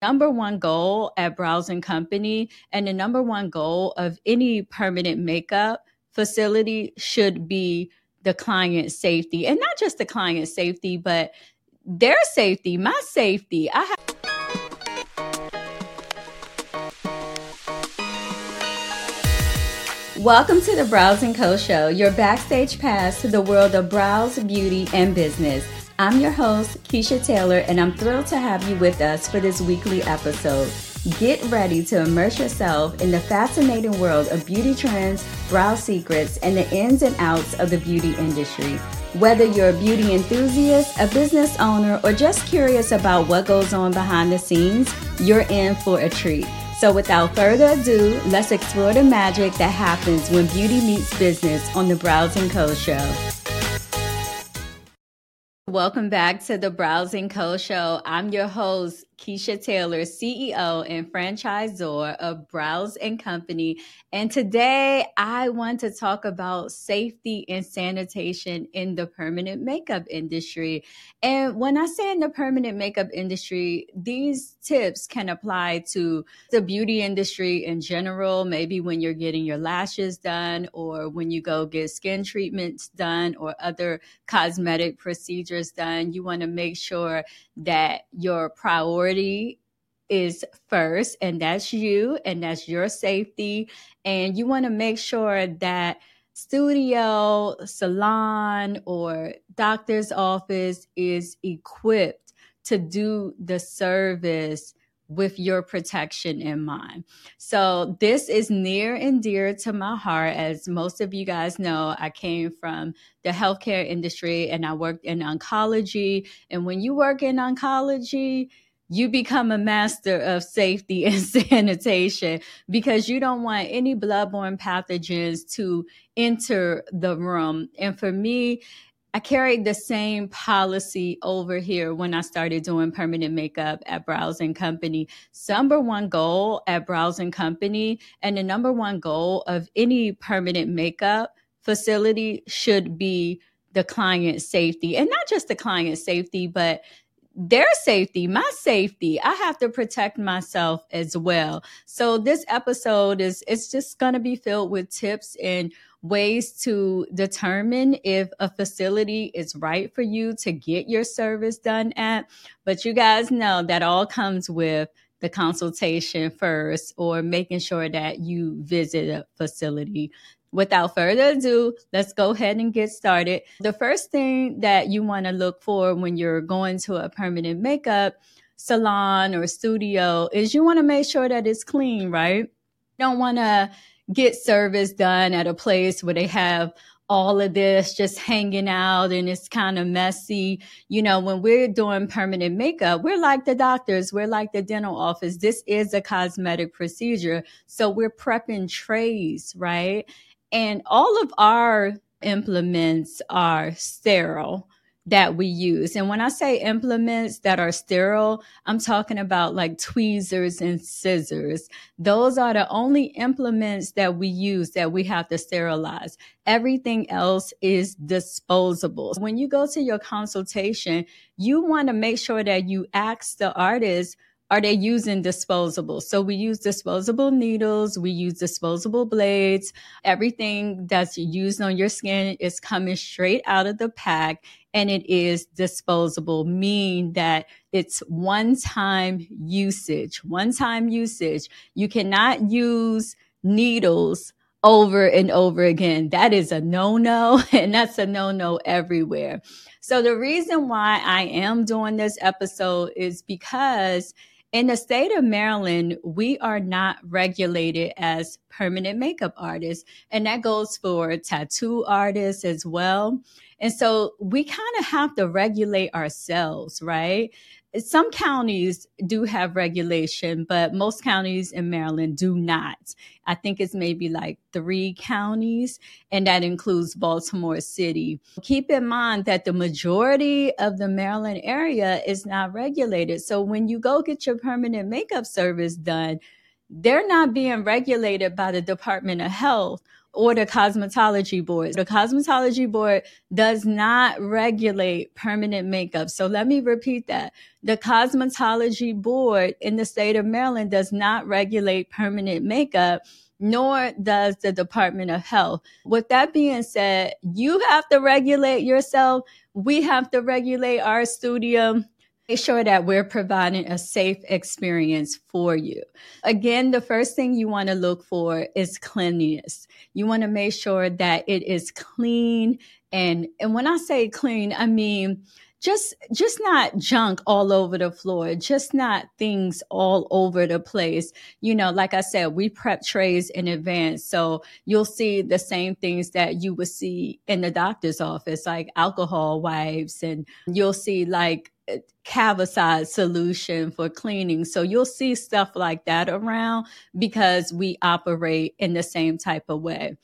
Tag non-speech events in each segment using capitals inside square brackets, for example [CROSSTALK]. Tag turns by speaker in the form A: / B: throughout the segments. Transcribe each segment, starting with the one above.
A: number one goal at Brows and Company and the number one goal of any permanent makeup facility should be the client safety and not just the client safety but their safety my safety i have Welcome to the Brows and Co show, your backstage pass to the world of brows, beauty, and business. I'm your host, Kechia Taylor, and I'm thrilled to have you with us for this weekly episode. Get ready to immerse yourself in the fascinating world of beauty trends, brow secrets, and the ins and outs of the beauty industry. Whether you're a beauty enthusiast, a business owner, or just curious about what goes on behind the scenes, you're in for a treat. So, without further ado, let's explore the magic that happens when beauty meets business on the Brows and Co. Show. Welcome back to the Brows and Co show. I'm your host, Kechia Taylor, CEO and franchisor of Brows and Company. And today I want to talk about safety and sanitation in the permanent makeup industry. And when I say in the permanent makeup industry, these tips can apply to the beauty industry in general, maybe when you're getting your lashes done or when you go get skin treatments done or other cosmetic procedures done. You want to make sure that your priority is first, and that's you, and that's your safety. And you want to make sure that studio, salon, or doctor's office is equipped to do the service with your protection in mind. So, this is near and dear to my heart. As most of you guys know, I came from the healthcare industry and I worked in oncology. And when you work in oncology, you become a master of safety [LAUGHS] and sanitation because you don't want any bloodborne pathogens to enter the room. And for me, I carried the same policy over here when I started doing permanent makeup at Brows and Company. Number one goal at Brows and Company and the number one goal of any permanent makeup facility should be the client safety and not just the client safety, but their safety, my safety. I have to protect myself as well. So this episode is it's just going to be filled with tips and ways to determine if a facility is right for you to get your service done at. But you guys know that all comes with the consultation first or making sure that you visit a facility. Without further ado, let's go ahead and get started. The first thing that you want to look for when you're going to a permanent makeup salon or studio is you want to make sure that it's clean, right? You don't want to get service done at a place where they have all of this just hanging out and it's kind of messy. You know, when we're doing permanent makeup, we're like the doctors, we're like the dental office. This is a cosmetic procedure. So we're prepping trays, right? And all of our implements are sterile that we use. And when I say implements that are sterile, I'm talking about like tweezers and scissors. Those are the only implements that we use that we have to sterilize. Everything else is disposable. When you go to your consultation, you want to make sure that you ask the artist are they using disposable? So we use disposable needles, we use disposable blades. Everything that's used on your skin is coming straight out of the pack and it is disposable, meaning that it's one time usage, one time usage. You cannot use needles over and over again. That is a no no, [LAUGHS] and that's a no no everywhere. So, the reason why I am doing this episode is because in the state of Maryland, we are not regulated as permanent makeup artists, and that goes for tattoo artists as well. And so we kind of have to regulate ourselves, right? Some counties do have regulation, but most counties in Maryland do not. I think it's maybe like three counties, and that includes Baltimore City. Keep in mind that the majority of the Maryland area is not regulated. So when you go get your permanent makeup service done, they're not being regulated by the Department of Health or the cosmetology board. The cosmetology board does not regulate permanent makeup. So let me repeat that. The cosmetology board in the state of Maryland does not regulate permanent makeup nor does the Department of Health. With that being said, you have to regulate yourself. We have to regulate our studio make sure that we're providing a safe experience for you. Again, the first thing you want to look for is cleanliness. You want to make sure that it is clean and and when I say clean, I mean just just not junk all over the floor just not things all over the place you know like i said we prep trays in advance so you'll see the same things that you would see in the doctor's office like alcohol wipes and you'll see like uh, Cavicide solution for cleaning. So you'll see stuff like that around because we operate in the same type of way.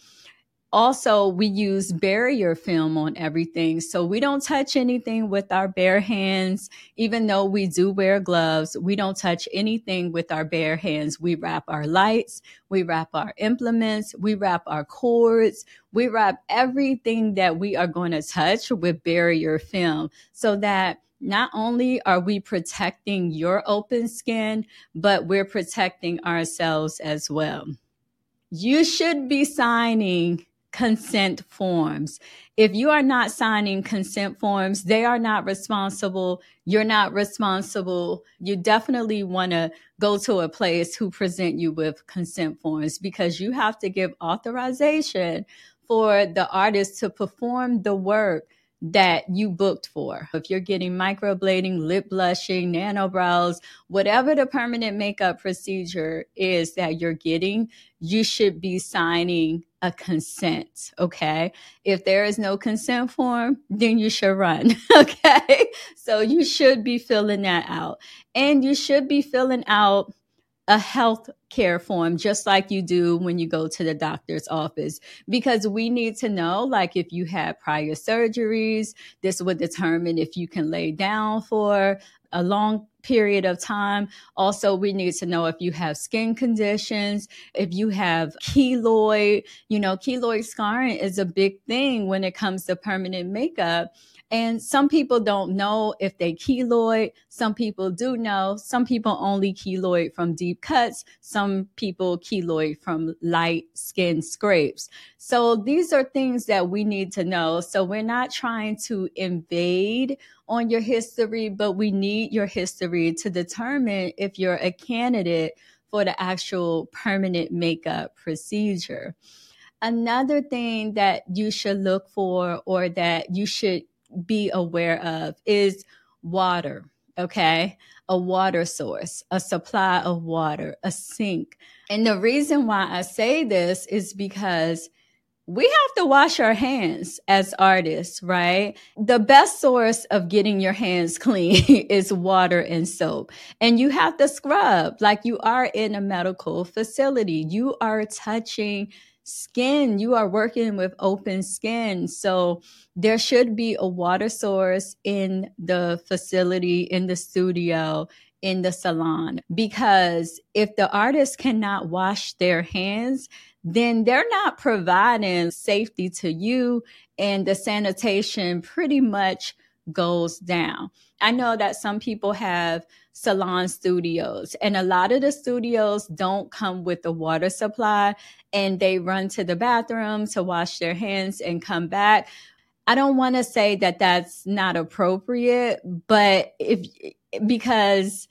A: Also, we use barrier film on everything. So we don't touch anything with our bare hands. Even though we do wear gloves, we don't touch anything with our bare hands. We wrap our lights, we wrap our implements, we wrap our cords, we wrap everything that we are going to touch with barrier film so that not only are we protecting your open skin, but we're protecting ourselves as well. You should be signing consent forms. If you are not signing consent forms, they are not responsible. You're not responsible. You definitely want to go to a place who present you with consent forms because you have to give authorization for the artist to perform the work that you booked for. If you're getting microblading, lip blushing, nano brows, whatever the permanent makeup procedure is that you're getting, you should be signing a consent. Okay. If there is no consent form, then you should run. [LAUGHS] Okay. So you should be filling that out and you should be filling out a health care form just like you do when you go to the doctor's office because we need to know like if you had prior surgeries this would determine if you can lay down for a long period of time. Also we need to know if you have skin conditions if you have keloid. You know keloid scarring is a big thing when it comes to permanent makeup and some people don't know if they keloid. Some people do know. Some people only keloid from deep cuts. Some people keloid from light skin scrapes. So these are things that we need to know. So we're not trying to invade on your history, but we need your history to determine if you're a candidate for the actual permanent makeup procedure. Another thing that you should look for or that you should be aware of is water. Okay. A water source, a supply of water, a sink. And the reason why I say this is because we have to wash our hands as artists, right? The best source of getting your hands [LAUGHS] clean is water and soap. And you have to scrub like you are in a medical facility. You are touching skin. You are working with open skin. So there should be a water source in the facility, in the studio, in the salon. Because if the artist cannot wash their hands, then they're not providing safety to you and the sanitation pretty much goes down. I know that some people have salon studios and a lot of the studios don't come with the water supply and they run to the bathroom to wash their hands and come back. I don't want to say that that's not appropriate, but if because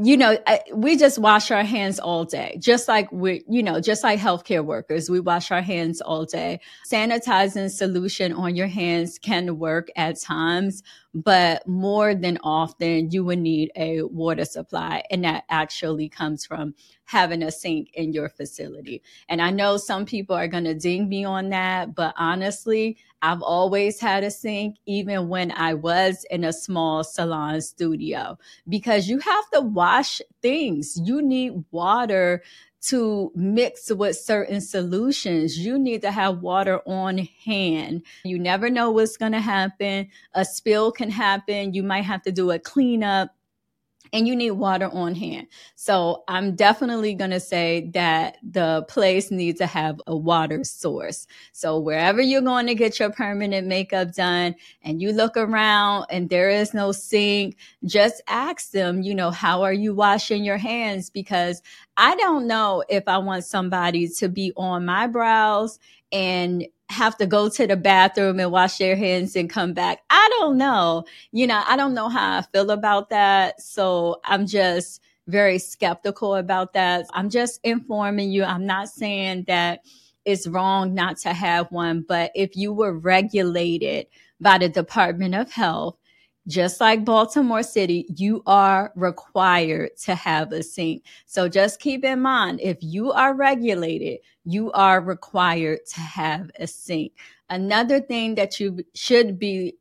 A: you know, we just wash our hands all day, just like we, you know, just like healthcare workers, we wash our hands all day. Sanitizing solution on your hands can work at times, but more than often you would need a water supply. And that actually comes from having a sink in your facility. And I know some people are going to ding me on that, but honestly, I've always had a sink, even when I was in a small salon studio, because you have to wash things. You need water to mix with certain solutions. You need to have water on hand. You never know what's going to happen. A spill can happen. You might have to do a cleanup and you need water on hand. So I'm definitely going to say that the place needs to have a water source. So wherever you're going to get your permanent makeup done and you look around and there is no sink, just ask them, you know, how are you washing your hands? Because I don't know if I want somebody to be on my brows and have to go to the bathroom and wash their hands and come back. I don't know. You know, I don't know how I feel about that. So I'm just very skeptical about that. I'm just informing you. I'm not saying that it's wrong not to have one, but if you were regulated by the Department of Health, just like Baltimore City, you are required to have a sink. So just keep in mind, if you are regulated, you are required to have a sink. Another thing that you should be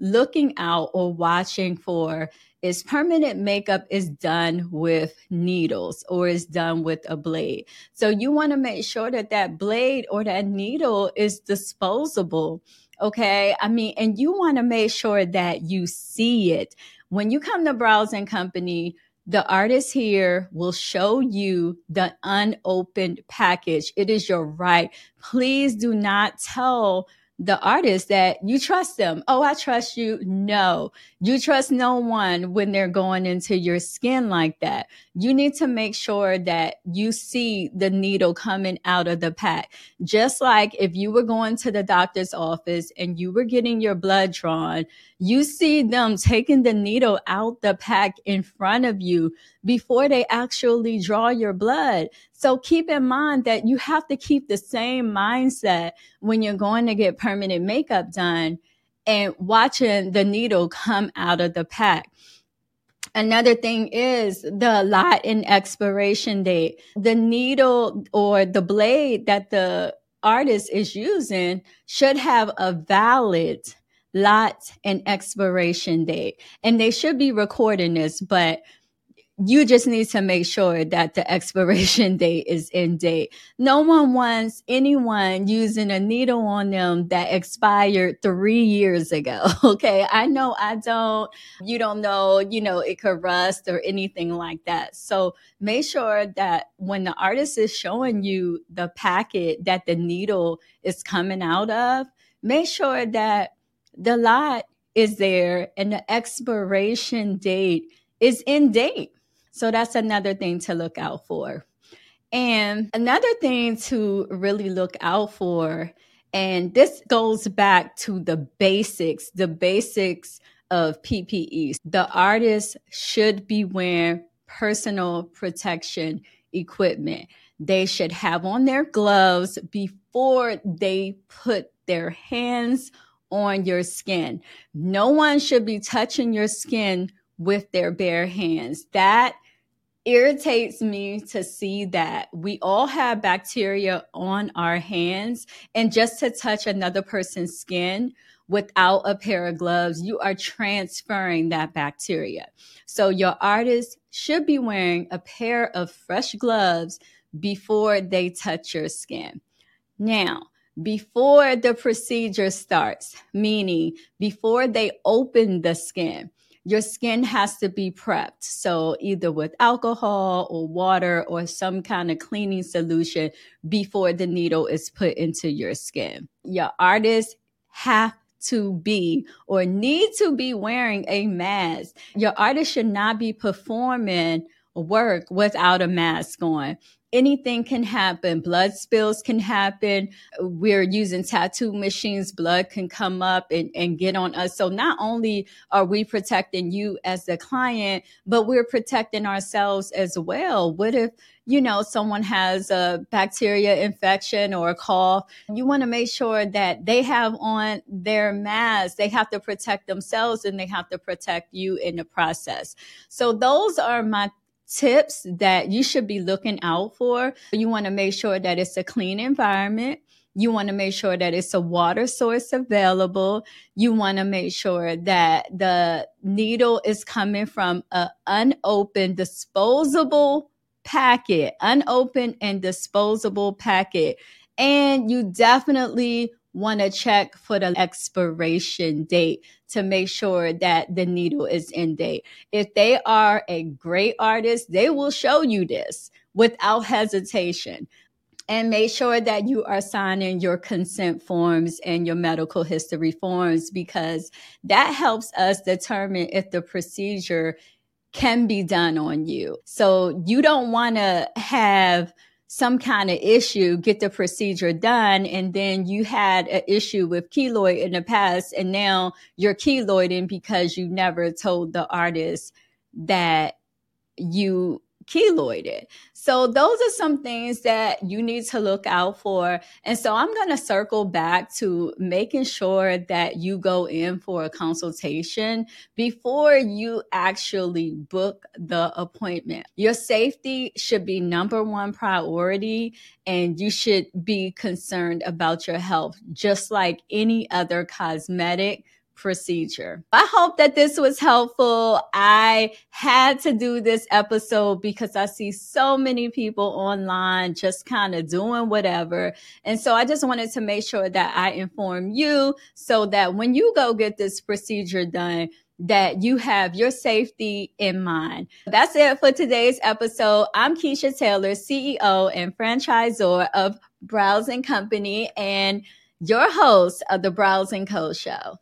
A: looking out or watching for is permanent makeup is done with needles or is done with a blade. So you want to make sure that that blade or that needle is disposable. Okay. I mean, and you want to make sure that you see it. When you come to Brows and Company, the artist here will show you the unopened package. It is your right. Please do not tell the artist that you trust them. Oh, I trust you. No, you trust no one when they're going into your skin like that. You need to make sure that you see the needle coming out of the pack. Just like if you were going to the doctor's office and you were getting your blood drawn, you see them taking the needle out the pack in front of you before they actually draw your blood. So keep in mind that you have to keep the same mindset when you're going to get permanent makeup done and watching the needle come out of the pack. Another thing is the lot and expiration date. The needle or the blade that the artist is using should have a valid lot and expiration date. And they should be recording this, but you just need to make sure that the expiration [LAUGHS] date is in date. No one wants anyone using a needle on them that expired three years ago. [LAUGHS] Okay. I know I don't, you don't know, you know, it could rust or anything like that. So make sure that when the artist is showing you the packet that the needle is coming out of, make sure that the lot is there and the expiration date is in date so that's another thing to look out for. And another thing to really look out for, and this goes back to the basics, the basics of PPE. The artist should be wearing personal protection equipment. They should have on their gloves before they put their hands on your skin. No one should be touching your skin with their bare hands. That irritates me to see that we all have bacteria on our hands and just to touch another person's skin without a pair of gloves, you are transferring that bacteria. So your artist should be wearing a pair of fresh gloves before they touch your skin. Now, before the procedure starts, meaning before they open the skin, your skin has to be prepped. So either with alcohol or water or some kind of cleaning solution before the needle is put into your skin. Your artists have to be or need to be wearing a mask. Your artist should not be performing work without a mask on anything can happen. Blood spills can happen. We're using tattoo machines. Blood can come up and, and get on us. So not only are we protecting you as the client, but we're protecting ourselves as well. What if, you know, someone has a bacteria infection or a cough? You want to make sure that they have on their mask. They have to protect themselves and they have to protect you in the process. So those are my tips that you should be looking out for. You want to make sure that it's a clean environment. You want to make sure that it's a water source available. You want to make sure that the needle is coming from an unopened, disposable packet, unopened and disposable packet. And you definitely want to check for the expiration date to make sure that the needle is in date. If they are a great artist, they will show you this without hesitation and make sure that you are signing your consent forms and your medical history forms because that helps us determine if the procedure can be done on you. So you don't want to have some kind of issue, get the procedure done, and then you had an issue with keloid in the past, and now you're keloiding because you never told the artist that you keloided. So those are some things that you need to look out for. And so I'm going to circle back to making sure that you go in for a consultation before you actually book the appointment. Your safety should be number one priority and you should be concerned about your health just like any other cosmetic procedure. I hope that this was helpful. I had to do this episode because I see so many people online just kind of doing whatever. And so I just wanted to make sure that I inform you so that when you go get this procedure done, that you have your safety in mind. That's it for today's episode. I'm Kechia Taylor, CEO and franchisor of Brows and Company and your host of the Brows and Co show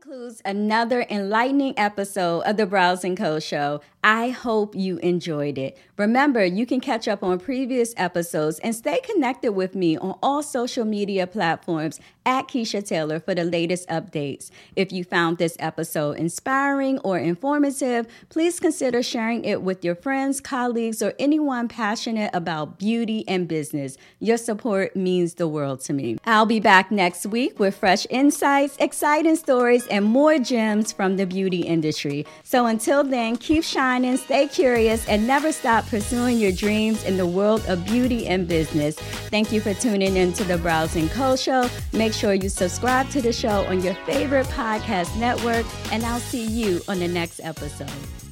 A: concludes another enlightening episode of the Brows and Co Show. I hope you enjoyed it. Remember, you can catch up on previous episodes and stay connected with me on all social media platforms at Kechia Taylor for the latest updates. If you found this episode inspiring or informative, please consider sharing it with your friends, colleagues, or anyone passionate about beauty and business. Your support means the world to me. I'll be back next week with fresh insights, exciting stories, and more gems from the beauty industry. So until then, keep shining, stay curious, and never stop pursuing your dreams in the world of beauty and business. Thank you for tuning in to the Brows and Co Show. Make sure you subscribe to the show on your favorite podcast network, and I'll see you on the next episode.